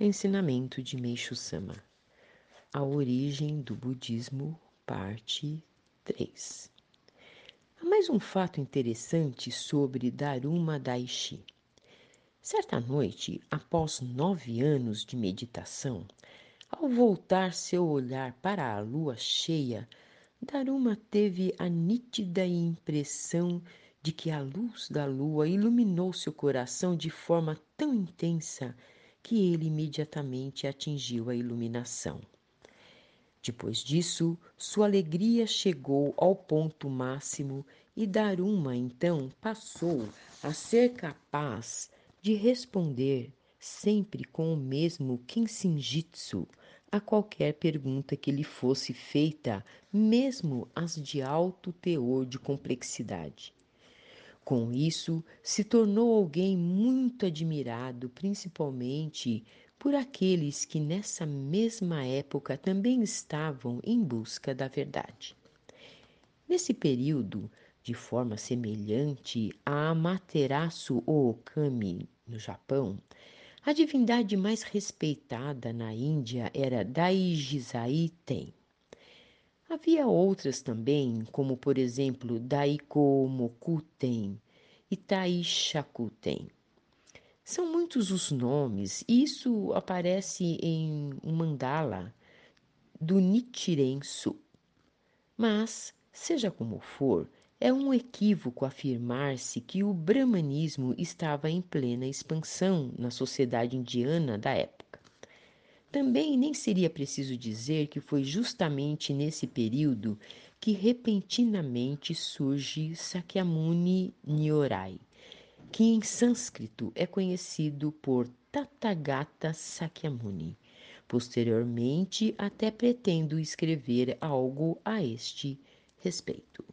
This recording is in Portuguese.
Ensinamento de Meixo Sama A origem do budismo, parte 3 Há mais um fato interessante sobre Daruma Daishi. Certa noite, após nove anos de meditação, ao voltar seu olhar para a lua cheia, Daruma teve a nítida impressão de que a luz da lua iluminou seu coração de forma tão intensa que ele imediatamente atingiu a iluminação. Depois disso, sua alegria chegou ao ponto máximo e Daruma então passou a ser capaz de responder sempre com o mesmo kinsinjitsu a qualquer pergunta que lhe fosse feita, mesmo as de alto teor de complexidade. Com isso, se tornou alguém muito admirado, principalmente por aqueles que nessa mesma época também estavam em busca da verdade. Nesse período, de forma semelhante a Amaterasu Okami no Japão, a divindade mais respeitada na Índia era Daijizai Ten. Havia outras também, como por exemplo Daiko Mokuten e Taishakuten. São muitos os nomes, e isso aparece em um mandala do Nichiren-su. Mas, seja como for, é um equívoco afirmar-se que o brahmanismo estava em plena expansão na sociedade indiana da época. Também nem seria preciso dizer que foi justamente nesse período que repentinamente surge Sakyamuni Nyorai, que em sânscrito é conhecido por Tathagata Sakyamuni. Posteriormente, até pretendo escrever algo a este respeito.